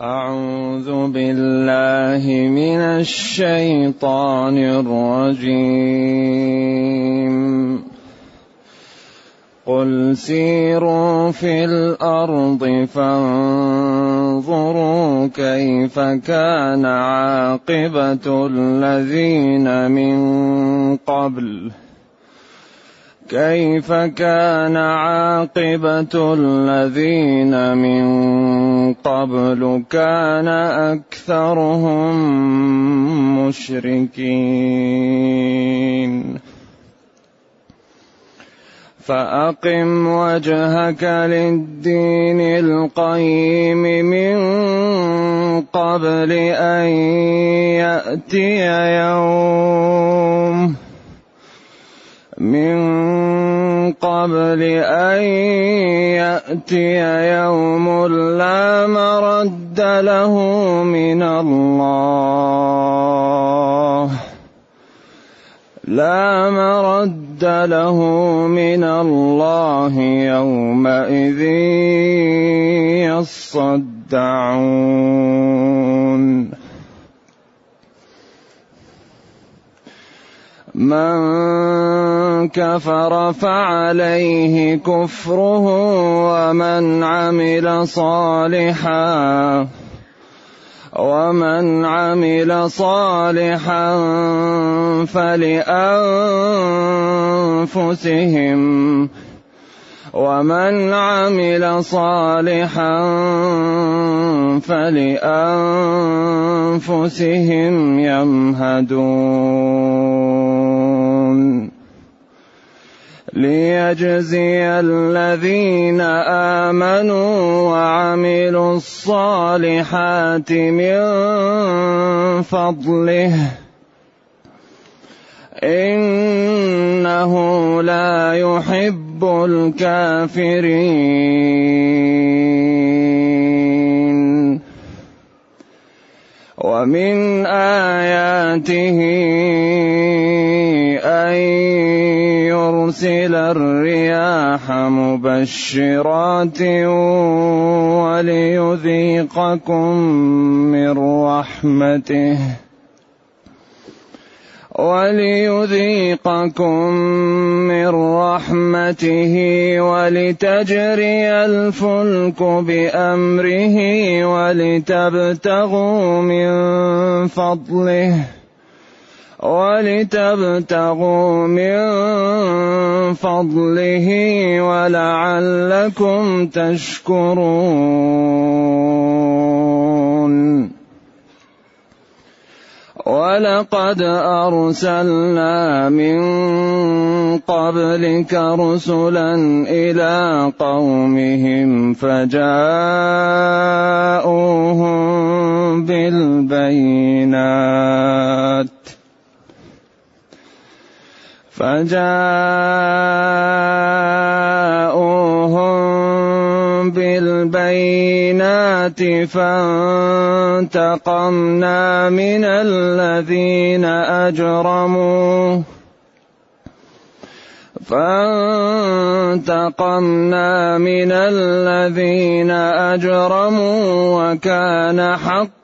أعوذ بالله من الشيطان الرجيم. قل سيروا في الأرض فانظروا كيف كان عاقبة الذين من قبل ۖ. كيف كان عاقبة الذين من قبل؟ كان أكثرهم مشركين. فأقم وجهك للدين القيم من قبل أن يأتي يوم. من قبل أن يأتي يوم لا مرد له من الله. لا مرد له من الله يومئذ يصدعون. من كفر فعليه كفره ومن عمل صالحا ومن عمل صالحا فلأنفسهم ومن عمل صالحا فلأنفسهم يمهدون. ليجزي الذين آمنوا وعملوا الصالحات من فضله. إنه لا يحب الكافرين. ومن آياته أن يرسل الرياح مبشرات وليذيقكم من رحمته. وليذيقكم من رحمته ولتجري الفلك بأمره ولتبتغوا من فضله. ولتبتغوا من فضله ولعلكم تشكرون. ولقد أرسلنا من قبلك رسلا إلى قومهم فجاءوهم بالبينات. فجاءوهم بالبينات فانتقمنا من الذين أجرموا فانتقمنا من الذين أجرموا وكان حقا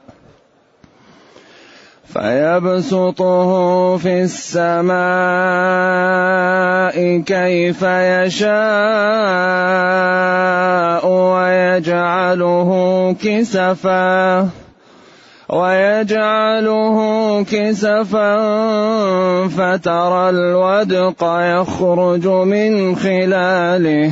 فيبسطه في السماء كيف يشاء ويجعله كسفا ويجعله كسفا فترى الودق يخرج من خلاله.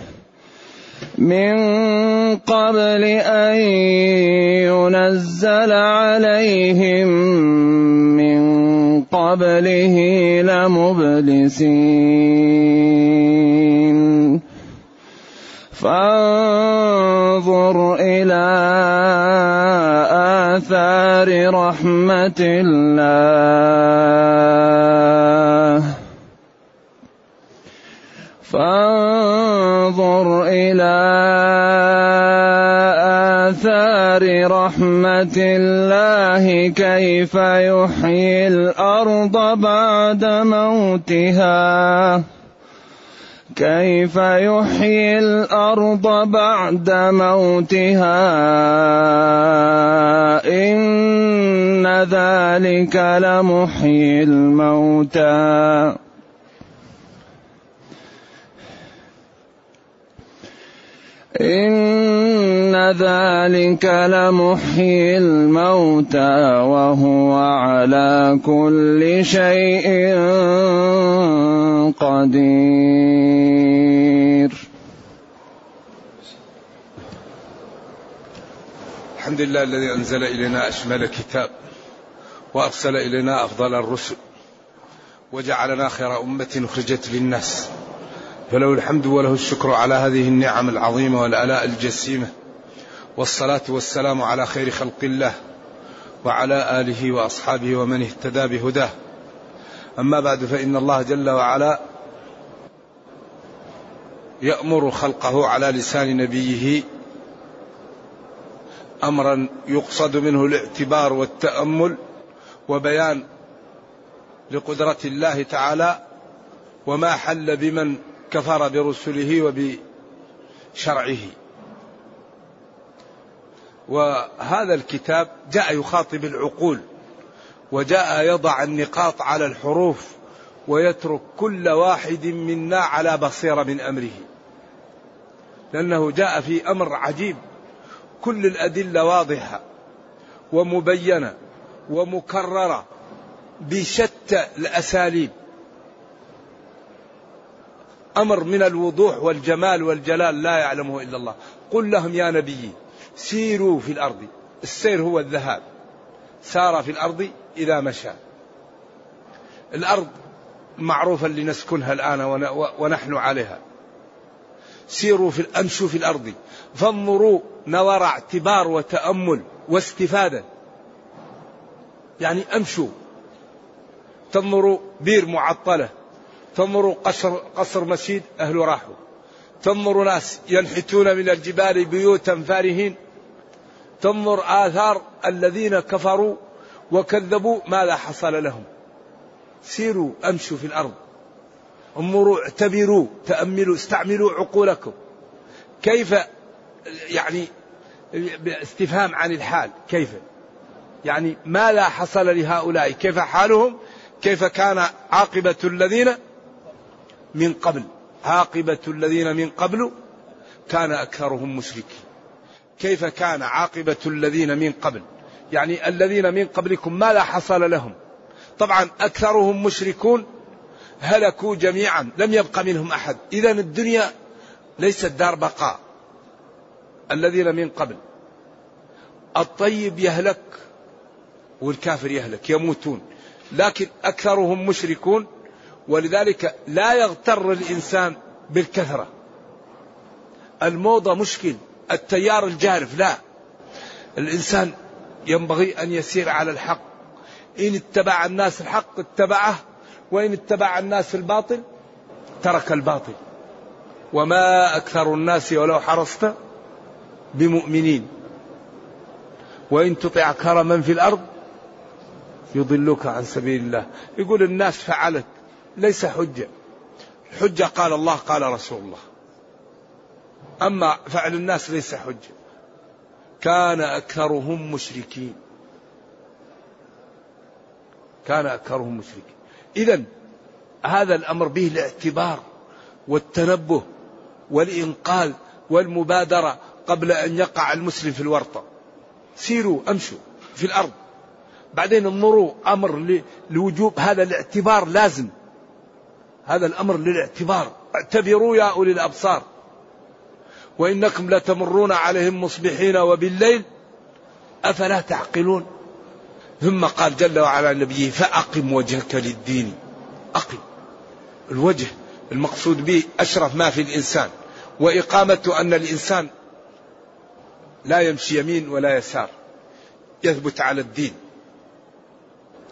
من قبل أن ينزل عليهم من قبله لمبلسين. فانظر إلى آثار رحمة الله. فانظر إلى آثار رحمة الله كيف يحيي الأرض بعد موتها. كيف يحيي الأرض بعد موتها. إن ذلك لمحيي الموتى. إن ذلك لمحيي الموتى وهو على كل شيء قدير. الحمد لله الذي أنزل إلينا أشمل كتاب وأرسل إلينا أفضل الرسل وجعلنا خير أمة أخرجت للناس. فله الحمد وله الشكر على هذه النعم العظيمة والآلاء الجسيمة. والصلاة والسلام على خير خلق الله وعلى آله وأصحابه ومن اهتدى بهداه. أما بعد فإن الله جل وعلا يأمر خلقه على لسان نبيه أمرا يقصد منه الاعتبار والتأمل وبيان لقدرة الله تعالى وما حل بمن كفر برسله وبشرعه. وهذا الكتاب جاء يخاطب العقول وجاء يضع النقاط على الحروف ويترك كل واحد منا على بصيرة من أمره. لأنه جاء في أمر عجيب كل الأدلة واضحة ومبينة ومكررة بشتى الأساليب. أمر من الوضوح والجمال والجلال لا يعلمه إلا الله. قل لهم يا نبي سيروا في الأرض. السير هو الذهاب. سار في الأرض إذا مشى. الأرض معروفه لنسكنها الآن ونحن عليها. سيروا في أمشوا في الأرض. فانظروا نظر اعتبار وتأمل واستفادة. يعني أمشوا. تنظروا بير معطلة. تنظر قصر, قصر مسجد أهل راحوا. تنظر ناس ينحتون من الجبال بيوتا فارهين. تنظر آثار الذين كفروا وكذبوا ماذا حصل لهم. سيروا أمشوا في الأرض. انظروا اعتبروا تأملوا استعملوا عقولكم. كيف يعني استفهام عن الحال كيف؟ يعني ماذا حصل لهؤلاء؟ كيف حالهم؟ كيف كان عاقبة الذين من قبل. عاقبة الذين من قبل كان أكثرهم مشركين. كيف كان عاقبة الذين من قبل؟ يعني الذين من قبلكم ماذا حصل لهم؟ طبعا أكثرهم مشركون هلكوا جميعا لم يبق منهم أحد. إذا الدنيا ليست دار بقاء. الذين من قبل. الطيب يهلك والكافر يهلك يموتون. لكن أكثرهم مشركون ولذلك لا يغتر الإنسان بالكثرة. الموضة مشكل التيار الجارف لا. الإنسان ينبغي أن يسير على الحق. إن اتبع الناس الحق اتبعه وإن اتبع الناس الباطل ترك الباطل. وما أكثر الناس ولو حرصت بمؤمنين. وإن تطع أكثر من في الأرض يضلوك عن سبيل الله. يقول الناس فعلت. ليس حجة. الحجة قال الله قال رسول الله. أما فعل الناس ليس حجة. كان أكثرهم مشركين. كان أكثرهم مشركين. إذا هذا الأمر به الاعتبار والتنبه والإنقاذ والمبادرة قبل أن يقع المسلم في الورطة. سيروا أمشوا في الأرض. بعدين انظروا أمر لوجوب هذا الاعتبار لازم. هذا الأمر للاعتبار. اعتبروا يا أولي الأبصار. وإنكم لتمرون عليهم مصبحين وبالليل. أفلا تعقلون؟ ثم قال جل وعلا نبيه فأقم وجهك للدين. أقم. الوجه المقصود به أشرف ما في الإنسان. وإقامة أن الإنسان لا يمشي يمين ولا يسار. يثبت على الدين.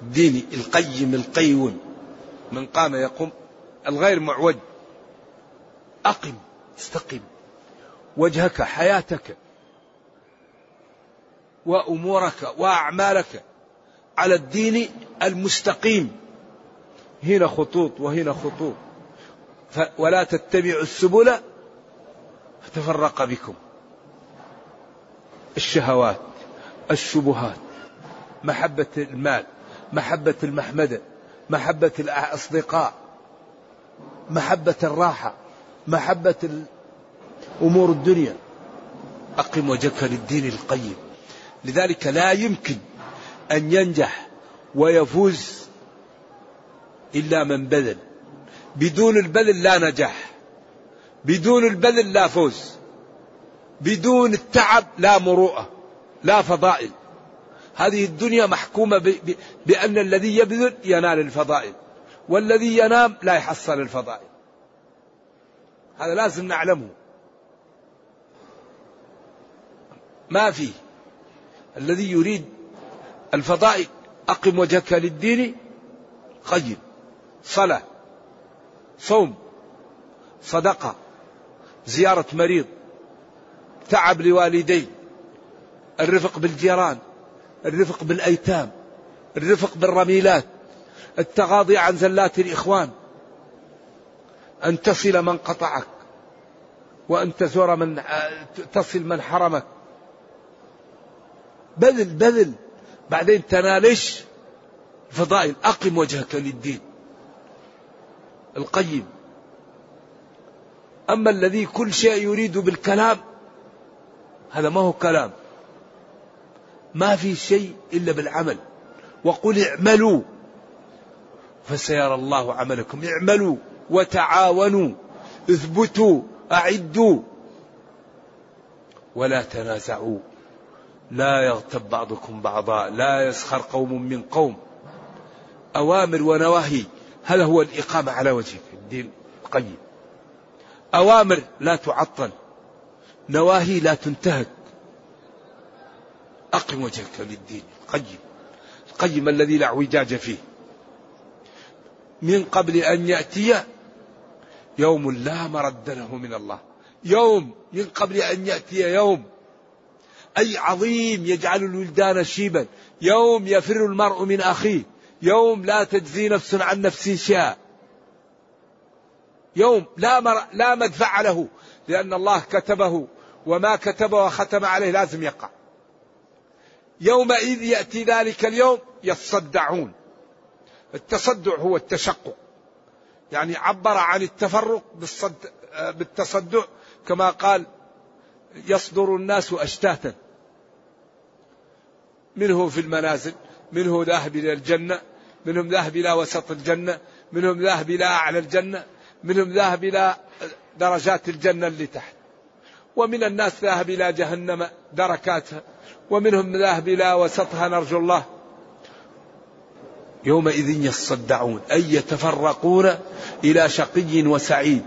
الدين القيم القيوم من قام يقوم الغير معوج أقم استقم. وجهك حياتك. وأمورك وأعمالك. على الدين المستقيم. هنا خطوط وهنا خطوط. ولا تتبعوا السبل فتفرق بكم. الشهوات الشبهات. محبة المال محبة المحمدة محبة الأصدقاء. محبة الراحة محبة أمور الدنيا. أقم وجهك للدين القيم. لذلك لا يمكن أن ينجح ويفوز إلا من بذل. بدون البذل لا نجاح. بدون البذل لا فوز. بدون التعب لا مروءة لا فضائل. هذه الدنيا محكومة بأن الذي يبذل ينال الفضائل. والذي ينام لا يحصل الفضائل. هذا لازم نعلمه. ما في الذي يريد الفضائل أقم وجهك للدين قيم. صلاة صوم صدقة زيارة مريض تعب لوالدي الرفق بالجيران الرفق بالأيتام الرفق بالرميلات. التغاضي عن زلات الإخوان. أن تصل من قطعك وأن تزور من تصل من حرمك. بذل بذل. بعدين تنالش فضائل. أقم وجهك للدين. القيم. أما الذي كل شيء يريد بالكلام هذا ما هو كلام. ما في شيء إلا بالعمل. وقل اعملوا. فسيرى الله عملكم. اعملوا وتعاونوا اثبتوا أعدوا. ولا تنازعوا. لا يغتب بعضكم بعضا. لا يسخر قوم من قوم. أوامر ونواهي. هذا هو الإقامة على وجه الدين القيم؟ أوامر لا تعطل. نواهي لا تنتهك. أقم وجهك للدين القيم. القيم الذي لا اعوجاج فيه. من قبل أن يأتي يوم لا مرد له من الله. يوم من قبل أن يأتي يوم. أي عظيم يجعل الولدان شيبا. يوم يفر المرء من أخيه. يوم لا تجزي نفس عن نفس شيئا. يوم لا مر... لا مدفع له. لأن الله كتبه. وما كتبه وختم عليه لازم يقع. يومئذ يأتي ذلك اليوم يصدعون. التصدع هو التشقق. يعني عبر عن التفرق بالصد... بالتصدع كما قال يصدر الناس أشتاتا. منه في المنازل منه ذاهب إلى الجنة منهم ذاهب إلى وسط الجنة منهم ذاهب إلى أعلى الجنة منهم ذاهب إلى درجات الجنة اللي تحت. ومن الناس ذاهب إلى جهنم دركاتها ومنهم ذاهب إلى وسطها نرجو الله. يومئذ يصدعون أي يتفرقون إلى شقي وسعيد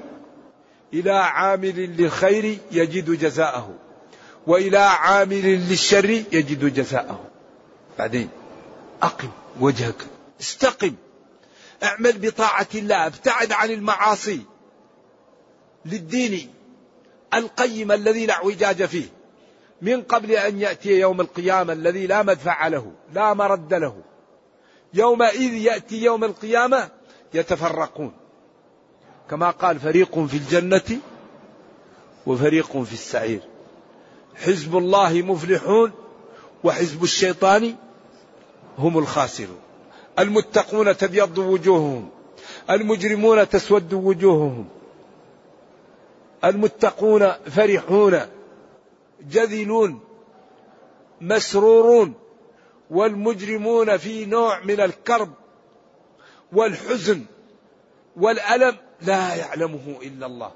إلى عامل للخير يجد جزاءه وإلى عامل للشر يجد جزاءه. بعدين أقم وجهك استقم اعمل بطاعة الله ابتعد عن المعاصي للدين القيم الذي لا اعوجاج فيه من قبل أن يأتي يوم القيامة الذي لا مدفع له لا مرد له. يومئذ يأتي يوم القيامة يتفرقون. كما قال فريق في الجنة وفريق في السعير. حزب الله مفلحون وحزب الشيطان هم الخاسرون. المتقون تبيض وجوههم. المجرمون تسود وجوههم. المتقون فرحون. جذلون. مسرورون. والمجرمون في نوع من الكرب والحزن والألم لا يعلمه إلا الله.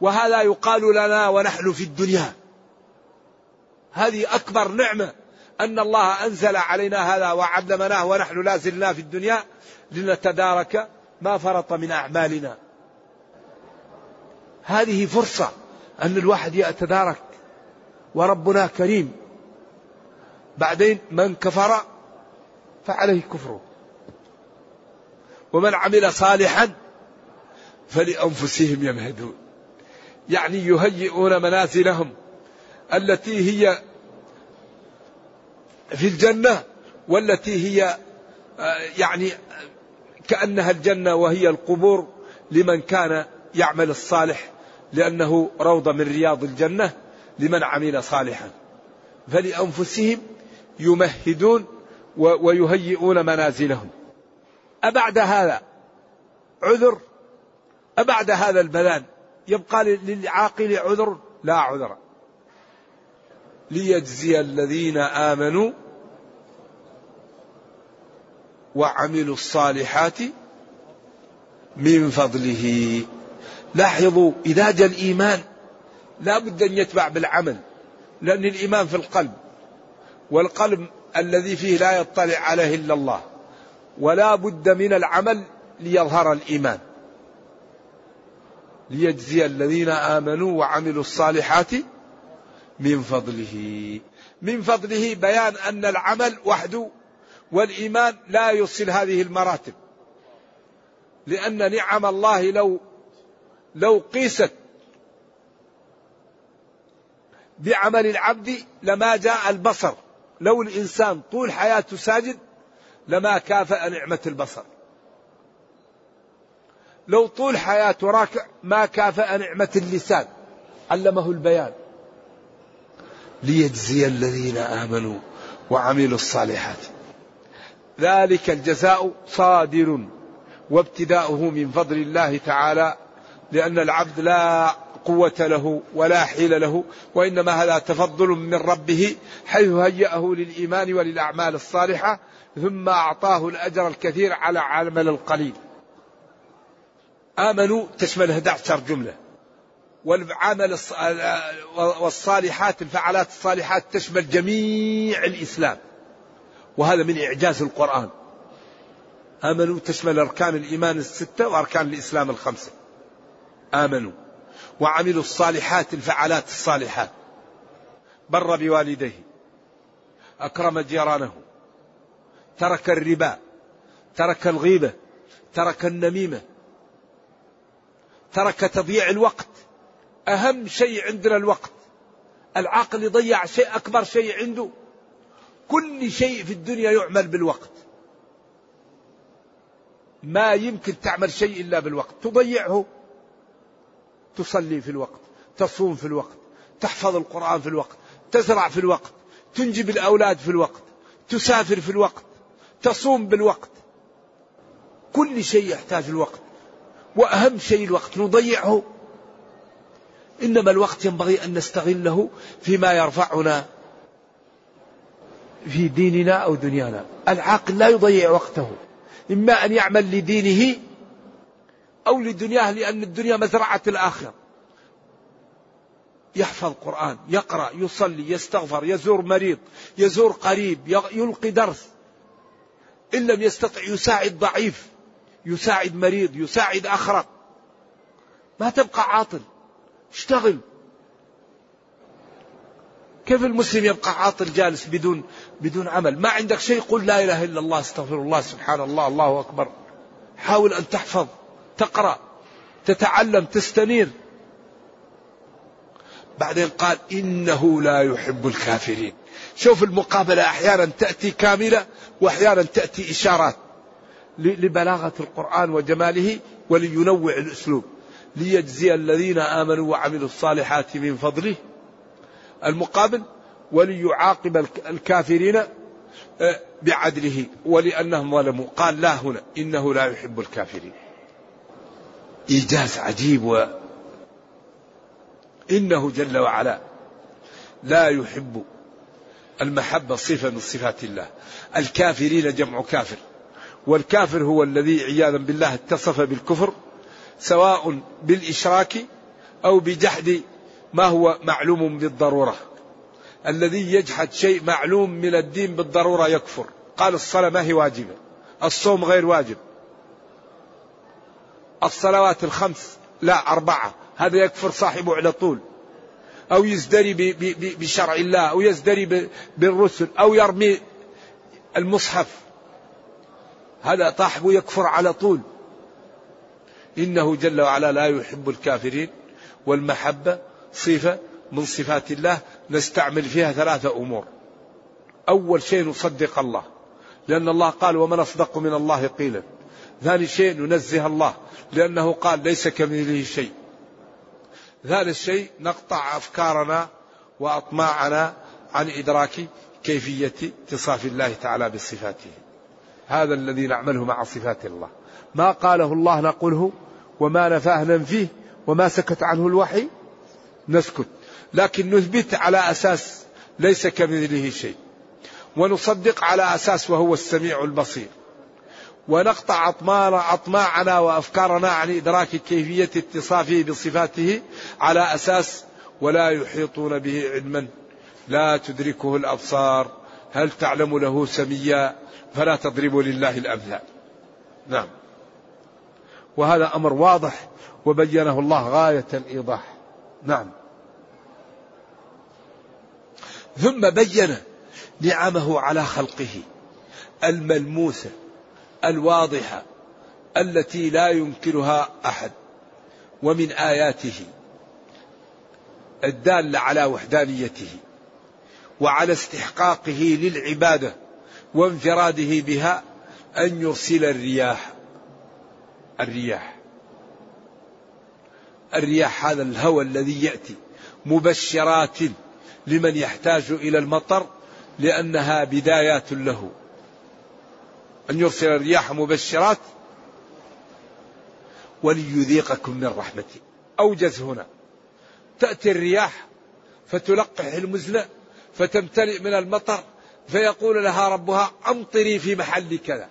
وهذا يقال لنا ونحن في الدنيا. هذه أكبر نعمة أن الله أنزل علينا هذا وعلمناه ونحن لا زلنا في الدنيا لنتدارك ما فرط من أعمالنا. هذه فرصة أن الواحد يتدارك. وربنا كريم. بعدين من كفر فعليه كفره ومن عمل صالحا فلأنفسهم يمهدون. يعني يهيئون منازلهم التي هي في الجنة والتي هي آه، يعني كأنها الجنة وهي القبور لمن كان يعمل الصالح لأنه روضة من رياض الجنة لمن عمل صالحا. فلأنفسهم يمهدون ويهيئون منازلهم. أبعد هذا عذر؟ أبعد هذا البلان؟ يبقى للعاقل عذر؟ لا عذر. ليجزي الذين آمنوا وعملوا الصالحات من فضله. لاحظوا إذا جاء الإيمان لا بد أن يتبع بالعمل لأن الإيمان في القلب. والقلب الذي فيه لا يطلع عليه إلا الله ولا بد من العمل ليظهر الإيمان ليجزي الذين آمنوا وعملوا الصالحات من فضله. من فضله بيان أن العمل وحده والإيمان لا يوصل هذه المراتب لأن نعم الله لو لو قيست بعمل العبد لما جاء البصر. لو الإنسان طول حياته ساجد لما كافأ نعمة البصر. لو طول حياته راكع ما كافأ نعمة اللسان. علمه البيان. ليجزي الذين آمنوا وعملوا الصالحات. ذلك الجزاء صادر وابتداؤه من فضل الله تعالى لأن العبد لا قوة له ولا حيل له وإنما هذا تفضل من ربه حيث هيأه للإيمان وللأعمال الصالحة ثم أعطاه الأجر الكثير على عمل القليل. آمنوا تشمل 11 جملة. والعمل والصالحات الفعالات الصالحات تشمل جميع الإسلام. وهذا من إعجاز القرآن. آمنوا تشمل أركان الإيمان الستة وأركان الإسلام الخمسة. آمنوا. وعملوا الصالحات الفعالات الصالحات. بر بوالديه. أكرم جيرانه. ترك الربا. ترك الغيبة. ترك النميمة. ترك تضييع الوقت. أهم شيء عندنا الوقت. العاقل يضيع شيء أكبر شيء عنده. كل شيء في الدنيا يعمل بالوقت. ما يمكن تعمل شيء إلا بالوقت. تضيعه. تصلي في الوقت تصوم في الوقت تحفظ القرآن في الوقت تزرع في الوقت تنجب الأولاد في الوقت تسافر في الوقت تصوم بالوقت. كل شيء يحتاج الوقت وأهم شيء الوقت نضيعه. إنما الوقت ينبغي أن نستغله فيما يرفعنا في ديننا أو دنيانا. العاقل لا يضيع وقته إما أن يعمل لدينه أو لدنياه لأن الدنيا مزرعة الآخرة. يحفظ قرآن يقرأ يصلي يستغفر يزور مريض يزور قريب يلقي درس. إن لم يستطع يساعد ضعيف يساعد مريض يساعد أخرق. ما تبقى عاطل اشتغل. كيف المسلم يبقى عاطل جالس بدون بدون عمل؟ ما عندك شيء؟ قل لا إله إلا الله استغفر الله سبحان الله الله أكبر. حاول أن تحفظ. تقرأ تتعلم تستنير. بعدين قال إنه لا يحب الكافرين. شوف المقابلة أحيانا تأتي كاملة وأحيانا تأتي إشارات لبلاغة القرآن وجماله ولينوع الأسلوب. ليجزي الذين آمنوا وعملوا الصالحات من فضله. المقابل وليعاقب الكافرين آه، بعدله ولأنهم ظلموا. قال لا هنا إنه لا يحب الكافرين. إيجاز عجيب و إنه جل وعلا لا يحب المحبة صفة من صفات الله. الكافرين جمع كافر. والكافر هو الذي عياذا بالله اتصف بالكفر سواء بالإشراك أو بجحد ما هو معلوم بالضرورة. الذي يجحد شيء معلوم من الدين بالضرورة يكفر. قال الصلاة ما هي واجبة. الصوم غير واجب. الصلوات الخمس لا أربعة. هذا يكفر صاحبه على طول. أو يزدري بشرع الله أو يزدري بالرسل أو يرمي المصحف. هذا صاحبه يكفر على طول. إنه جل وعلا لا يحب الكافرين والمحبة صفة من صفات الله. نستعمل فيها ثلاثة أمور. أول شيء نصدق الله. لأن الله قال ومن أصدق من الله قيلا. ثاني شيء ننزه الله لأنه قال ليس كمثله شيء. ثالث شيء نقطع أفكارنا وأطماعنا عن إدراك كيفية اتصاف الله تعالى بصفاته. هذا الذي نعمله مع صفات الله. ما قاله الله نقوله وما نفاه ننفيه وما سكت عنه الوحي؟ نسكت. لكن نثبت على أساس ليس كمثله شيء. ونصدق على أساس وهو السميع البصير. ونقطع أطماعنا وأفكارنا عن إدراك كيفية اتصافه بصفاته على أساس ولا يحيطون به علما. لا تدركه الأبصار. هل تعلم له سميا؟ فلا تضربوا لله الأمثال نعم. وهذا أمر واضح وبينه الله غاية الإيضاح. نعم. ثم بين نعمه على خلقه الملموسه الواضحة التي لا ينكرها أحد ومن آياته الدالة على وحدانيته وعلى استحقاقه للعبادة وانفراده بها أن يرسل الرياح. الرياح. الرياح هذا الهوى الذي يأتي مبشرات لمن يحتاج إلى المطر لأنها بدايات له. أن يرسل الرياح مبشرات وليذيقكم من رحمته أوجز هنا. تأتي الرياح فتلقح المزن فتمتلئ من المطر فيقول لها ربها أمطري في محل كذا.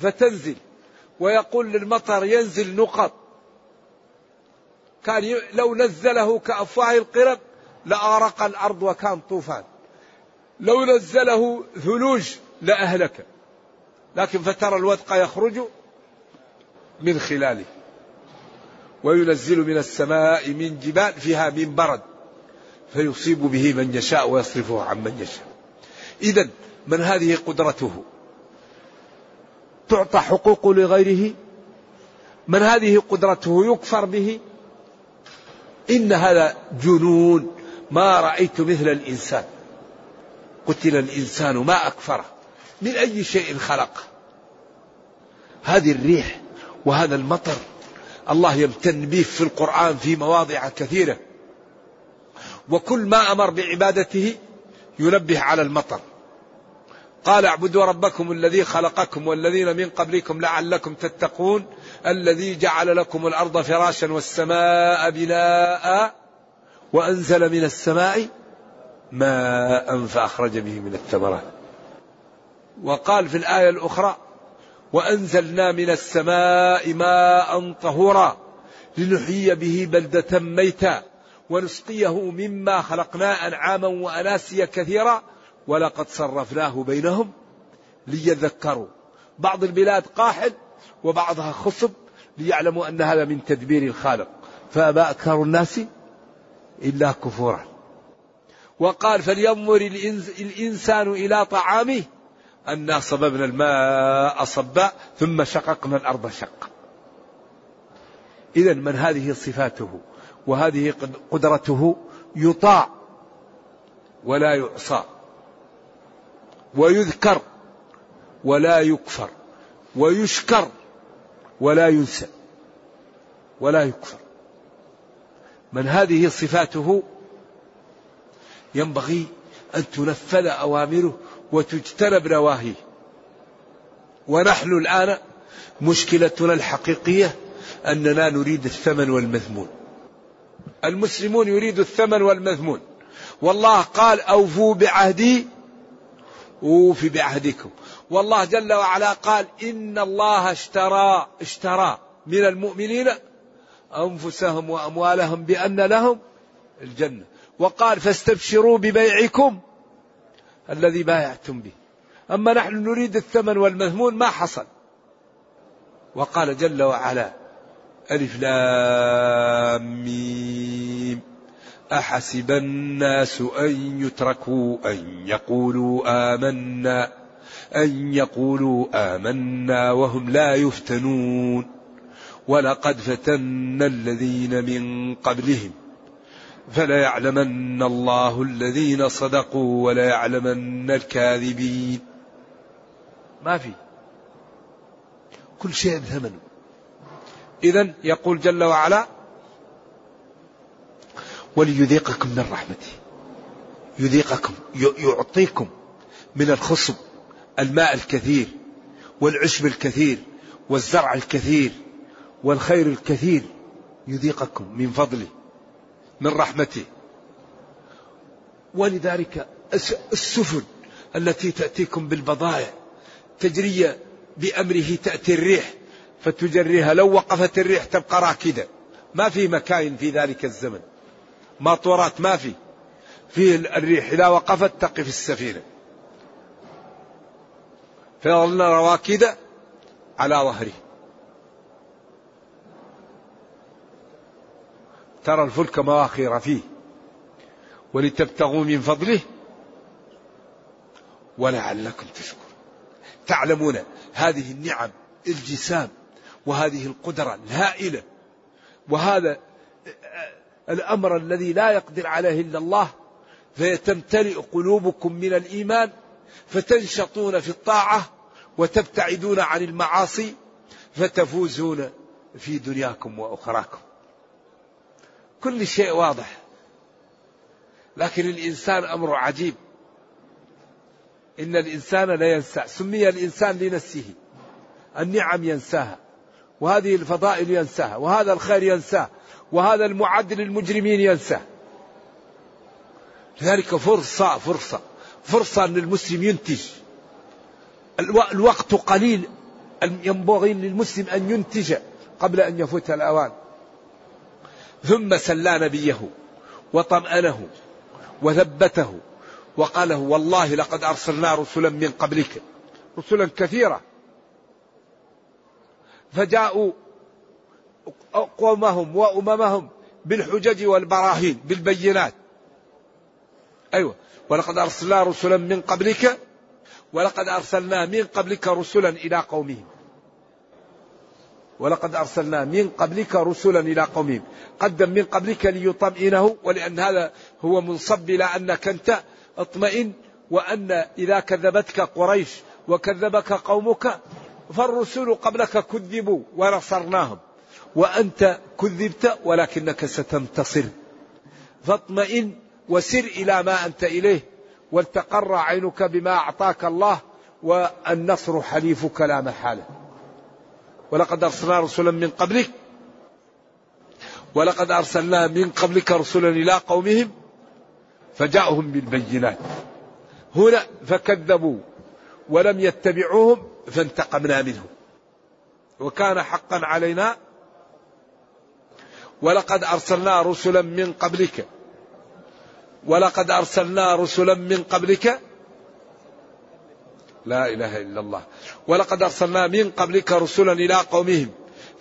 فتنزل ويقول للمطر ينزل نقط. كان لو نزله كأفواه القرب لأغرق الأرض وكان طوفان. لو نزله ثلوج لأهلك. لكن فترى الودق يخرج من خلاله. وينزل من السماء من جبال فيها من برد. فيصيب به من يشاء ويصرفه عن من يشاء. إذا من هذه قدرته؟ تعطى حقوق لغيره؟ من هذه قدرته يكفر به؟ إن هذا جنون. ما رأيت مثل الإنسان. قتل الإنسان ما أكفره. من أي شيء خلق. هذه الريح وهذا المطر الله يمتن به في القرآن في مواضع كثيرة. وكل ما أمر بعبادته ينبه على المطر. قال اعبدوا ربكم الذي خلقكم والذين من قبلكم لعلكم تتقون الذي جعل لكم الأرض فراشا والسماء بناء وأنزل من السماء ماء فأخرج به من الثمرات. وقال في الآية الأخرى وأنزلنا من السماء ماء طهورا لنحيي به بلدة ميتا ونسقيه مما خلقنا أنعاما وأناسيا كثيرا ولقد صرفناه بينهم ليذكروا. بعض البلاد قاحل وبعضها خصب ليعلموا أن هذا من تدبير الخالق. فأبى أكثر الناس إلا كفورا. وقال فلينظر الإنسان إلى طعامه أنا صببنا الماء صبا ثم شققنا الأرض شقا. إذا من هذه صفاته وهذه قدرته يطاع ولا يعصى ويذكر ولا يكفر ويشكر ولا ينسى ولا يكفر. من هذه صفاته ينبغي أن تنفذ أوامره وتجتنب نواهيه. ونحن الآن مشكلتنا الحقيقية أننا نريد الثمن والمذمون. المسلمون يريد الثمن والمذمون. والله قال أوفوا بعهدي أوفي بعهدكم. والله جل وعلا قال إن الله اشترى اشترى من المؤمنين أنفسهم وأموالهم بأن لهم الجنة. وقال فاستبشروا ببيعكم الذي بايعتم به. أما نحن نريد الثمن والمذمون ما حصل. وقال جل وعلا ألف لام ميم. أحسب الناس أن يتركوا أن يقولوا آمنا أن يقولوا آمنا وهم لا يفتنون. ولقد فتنا الذين من قبلهم فليعلمن الله الذين صدقوا وليعلمن الكاذبين. ما في. كل شيء بثمنه إذا يقول جل وعلا وليذيقكم من رحمته. يذيقكم يعطيكم من الخصب الماء الكثير والعشب الكثير والزرع الكثير والخير الكثير. يذيقكم من فضله. من رحمته. ولذلك السفن التي تأتيكم بالبضائع تجري بأمره تأتي الريح فتجريها لو وقفت الريح تبقى راكدة. ما في مكاين في ذلك الزمن. ماطورات ما في. فيه الريح إذا وقفت تقف السفينة. فيظلن رواكد على ظهره. ترى الفلك مواخر فيه. ولتبتغوا من فضله ولعلكم تشكرون. تعلمون هذه النعم الجسام وهذه القدرة الهائلة. وهذا الأمر الذي لا يقدر عليه إلا الله فيتمتلئ قلوبكم من الإيمان فتنشطون في الطاعة وتبتعدون عن المعاصي فتفوزون في دنياكم وأخراكم. كل شيء واضح. لكن الإنسان أمر عجيب. إن الإنسان لا ينسى. سمي الإنسان لنفسه. النعم ينساها. وهذه الفضائل ينساها. وهذا الخير ينساه. وهذا المعد للمجرمين ينساه. لذلك فرصة فرصة. فرصة أن المسلم ينتج. الوقت قليل. ينبغي للمسلم أن ينتج قبل أن يفوت الأوان. ثم سلى نبيه وطمأنه وثبته وقال له والله لقد أرسلنا رسلا من قبلك رسلا كثيرة فجاءوا قومهم وأممهم بالحجج والبراهين بالبينات. أيوة. ولقد أرسلنا رسلا من قبلك ولقد أرسلنا من قبلك رسلا إلى قومهم. ولقد أرسلنا من قبلك رسلا إلى قومهم. قدم من قبلك ليطمئنه ولأن هذا هو منصب إلى أنك أنت. اطمئن وأن إذا كذبتك قريش وكذبك قومك فالرسل قبلك كذبوا ونصرناهم. وأنت كذبت ولكنك ستنتصر. فاطمئن وسر إلى ما أنت إليه ولتقر عينك بما أعطاك الله والنصر حليفك لا محالة. ولقد أرسلنا رسلا من قبلك. ولقد أرسلنا من قبلك رسلا إلى قومهم فجاءهم بالبينات. هنا فكذبوا ولم يتبعوهم فانتقمنا منهم. وكان حقا علينا. ولقد أرسلنا رسلا من قبلك. ولقد أرسلنا رسلا من قبلك. لا إله إلا الله. ولقد أرسلنا من قبلك رسلا إلى قومهم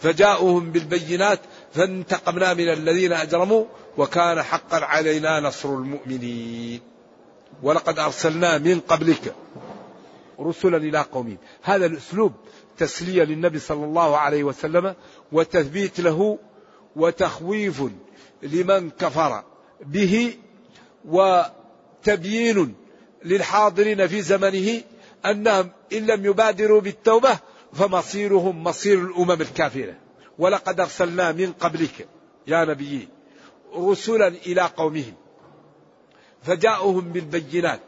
فجاءوهم بالبينات فانتقمنا من الذين أجرموا وكان حقا علينا نصر المؤمنين. ولقد أرسلنا من قبلك رسلا إلى قومهم. هذا الأسلوب تسلية للنبي صلى الله عليه وسلم وتثبيت له وتخويف لمن كفر به وتبيين للحاضرين في زمنه أنهم إن لم يبادروا بالتوبة فمصيرهم مصير الأمم الكافرة. ولقد أرسلنا من قبلك يا نبي رسلا إلى قومهم فجاءوهم بالبينات.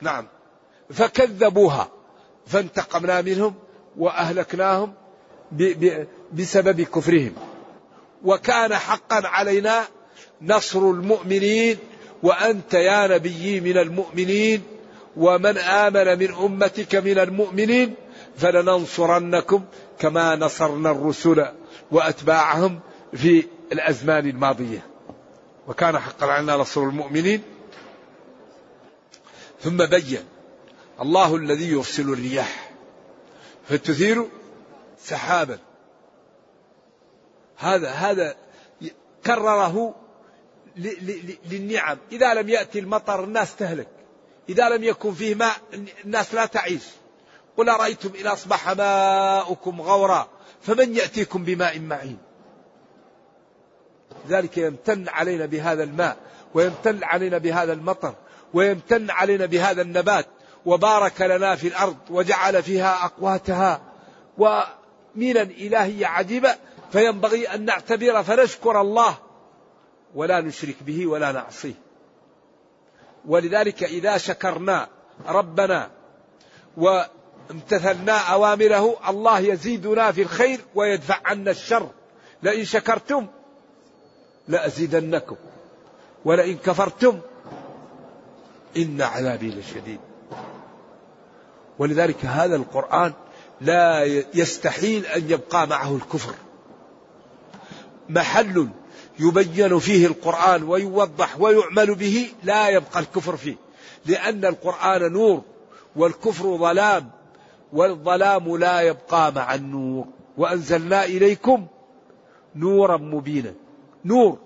نعم. فكذبوها فانتقمنا منهم وأهلكناهم بسبب كفرهم. وكان حقا علينا نصر المؤمنين. وأنت يا نبي من المؤمنين. ومن آمن من أمتك من المؤمنين فلننصرنكم كما نصرنا الرسل وأتباعهم في الأزمان الماضية. وكان حقا علينا نصر المؤمنين. ثم بين الله الذي يرسل الرياح. فتثير سحابا. هذا هذا كرره للنعم. إذا لم يأتي المطر الناس تهلك. إذا لم يكن فيه ماء الناس لا تعيش. قل أرأيتم إن أصبح ماؤكم غورا فمن يأتيكم بماء معين؟ ذلك يمتن علينا بهذا الماء ويمتن علينا بهذا المطر ويمتن علينا بهذا النبات وبارك لنا في الأرض وجعل فيها أقواتها. ومينا إلهية عجيبة فينبغي أن نعتبر فنشكر الله. ولا نشرك به ولا نعصيه. ولذلك إذا شكرنا ربنا وامتثلنا أوامره الله يزيدنا في الخير ويدفع عنا الشر. لئن شكرتم لأزيدنكم. ولئن كفرتم إن عذابي لشديد. ولذلك هذا القرآن لا يستحيل أن يبقى معه الكفر. محل يبين فيه القرآن ويوضح ويعمل به لا يبقى الكفر فيه. لأن القرآن نور والكفر ظلام والظلام لا يبقى مع النور. وأنزلنا إليكم نورا مبينا. نور.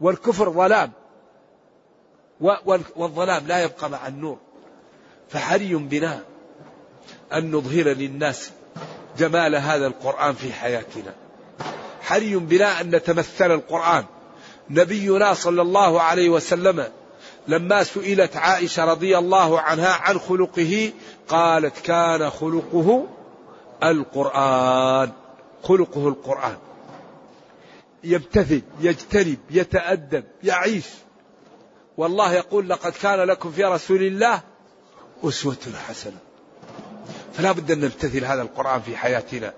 والكفر ظلام. والظلام لا يبقى مع النور. فحري بنا أن نظهر للناس جمال هذا القرآن في حياتنا. حري بنا أن نتمثل القرآن. نبينا صلى الله عليه وسلم لما سئلت عائشة رضي الله عنها عن خلقه قالت كان خلقه القرآن. خلقه القرآن. يبتذل يجتنب يتأدب يعيش. والله يقول لقد كان لكم في رسول الله أسوة حسنة. فلا بد أن نبتذل هذا القرآن في حياتنا.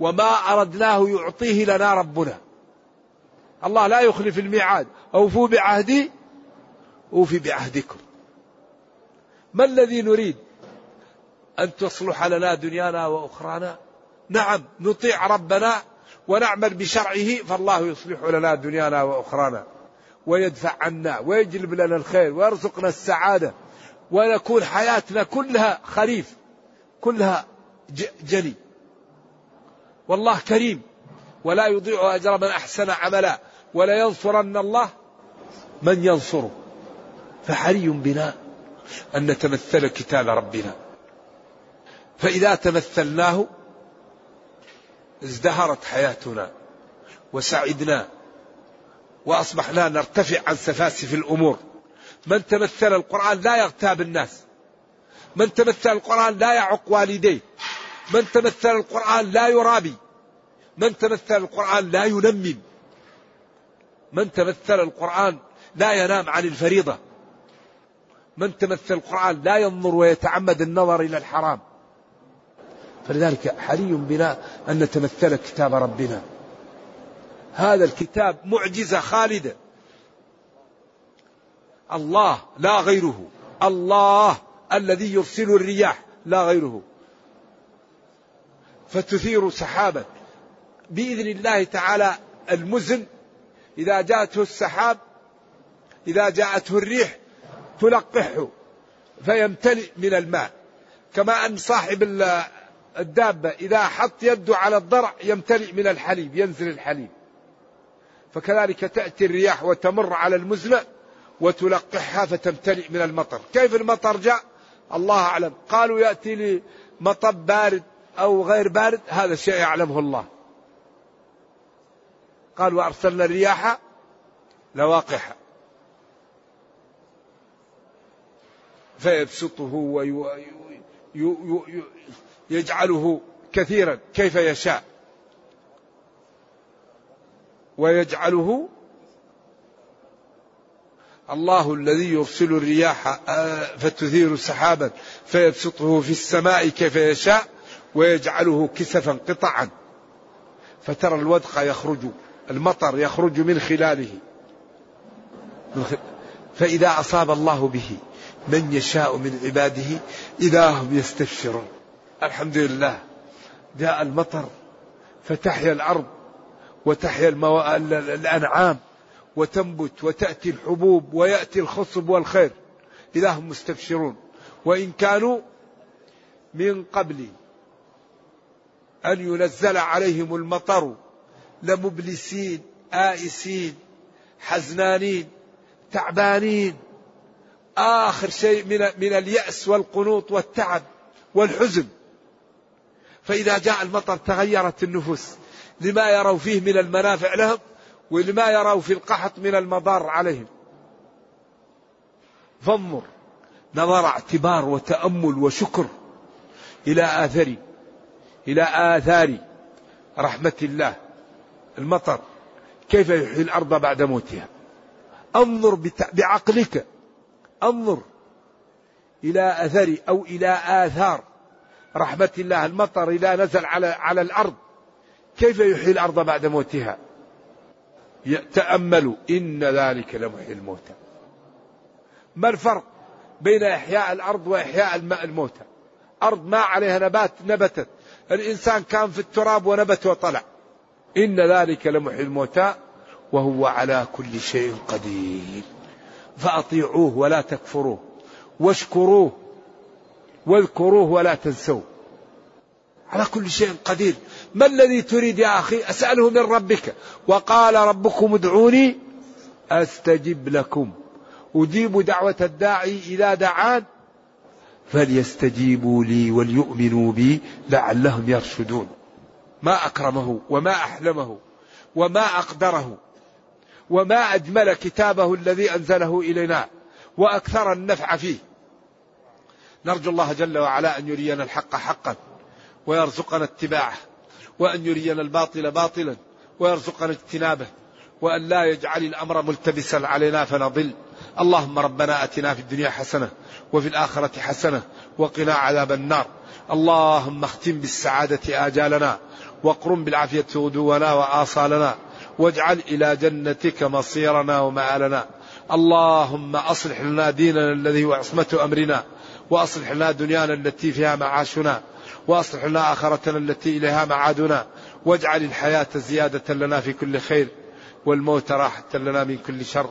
وما أردناه يعطيه لنا ربنا. الله لا يخلف الميعاد. أوفوا بعهدي أوفي بعهدكم. ما الذي نريد؟ أن تصلح لنا دنيانا وأخرانا؟ نعم نطيع ربنا ونعمل بشرعه فالله يصلح لنا دنيانا وأخرانا. ويدفع عنا ويجلب لنا الخير ويرزقنا السعادة. ونكون حياتنا كلها خريف كلها جلي. والله كريم. ولا يضيع أجر من أحسن عملا. ولا ينصرن الله من ينصره. فحري بنا أن نتمثل كتاب ربنا. فإذا تمثلناه ازدهرت حياتنا وسعدنا وأصبحنا نرتفع عن سفاسف الأمور. من تمثل القرآن لا يغتاب الناس. من تمثل القرآن لا يعق والديه. من تمثل القرآن لا يرابي. من تمثل القرآن لا ينمم. من تمثل القرآن لا ينام عن الفريضة. من تمثل القرآن لا ينظر ويتعمد النظر إلى الحرام. فلذلك حري بنا أن نتمثل كتاب ربنا. هذا الكتاب معجزة خالدة. الله لا غيره. الله الذي يرسل الرياح لا غيره. فتثير سحابا بإذن الله تعالى المزن إذا جاءته السحاب إذا جاءته الريح تلقحه فيمتلئ من الماء. كما أن صاحب الدابة إذا حط يده على الضرع يمتلئ من الحليب ينزل الحليب. فكذلك تأتي الرياح وتمر على المزنة وتلقحها فتمتلئ من المطر. كيف المطر جاء؟ الله أعلم. قالوا يأتي لي مطب بارد. أو غير بارد هذا الشيء يعلمه الله. قال وأرسلنا الرياح لواقحة. فيبسطه ويجعله كثيرا كيف يشاء. ويجعله الله الذي يرسل الرياح آه، فتثير سحابا فيبسطه في السماء كيف يشاء. ويجعله كسفا قطعا. فترى الودق يخرج المطر يخرج من خلاله. فإذا أصاب الله به من يشاء من عباده إذا هم يستبشرون. الحمد لله. جاء المطر فتحيا الأرض وتحيا المو... الأنعام وتنبت وتأتي الحبوب ويأتي الخصب والخير. إذا هم مستبشرون. وإن كانوا من قبل أن ينزل عليهم المطر لمبلسين آئسين حزنانين تعبانين. آخر شيء من, من اليأس والقنوط والتعب والحزن. فإذا جاء المطر تغيرت النفوس. لما يروا فيه من المنافع لهم ولما يروا في القحط من المضار عليهم. فانظر نظر اعتبار وتأمل وشكر إلى آثار إلى آثار رحمة الله المطر كيف يحيي الأرض بعد موتها. أنظر بعقلك. أنظر إلى أثر أو إلى آثار رحمة الله المطر إذا نزل على على الأرض. كيف يحيي الأرض بعد موتها؟ تأملوا إن ذلك لمحيي الموتى. ما الفرق بين إحياء الأرض وإحياء الموتى؟ أرض ما عليها نبات نبتت. الإنسان كان في التراب ونبت وطلع. إن ذلك لمحيي الموتى وهو على كل شيء قدير. فأطيعوه ولا تكفروه واشكروه واذكروه ولا تنسوه. على كل شيء قدير. ما الذي تريد يا أخي؟ أسأله من ربك. وقال ربكم ادعوني أستجب لكم. أجيب دعوة الداعي إذا دعان فليستجيبوا لي وليؤمنوا بي لعلهم يرشدون. ما أكرمه وما أحلمه وما أقدره وما أجمل كتابه الذي أنزله إلينا وأكثر النفع فيه. نرجو الله جل وعلا أن يرينا الحق حقا ويرزقنا اتباعه وأن يرينا الباطل باطلا ويرزقنا اجتنابه وأن لا يجعل الأمر ملتبسا علينا فنضل. اللهم ربنا أتنا في الدنيا حسنة وفي الآخرة حسنة وقنا عذاب النار. اللهم اختم بالسعادة آجالنا واقرم بالعافية غدونا وآصالنا واجعل إلى جنتك مصيرنا ومآلنا. اللهم أصلح لنا ديننا الذي هو عصمة أمرنا وأصلح لنا دنيانا التي فيها معاشنا وأصلح لنا آخرتنا التي إليها معادنا واجعل الحياة زيادة لنا في كل خير والموت راحة لنا من كل شر.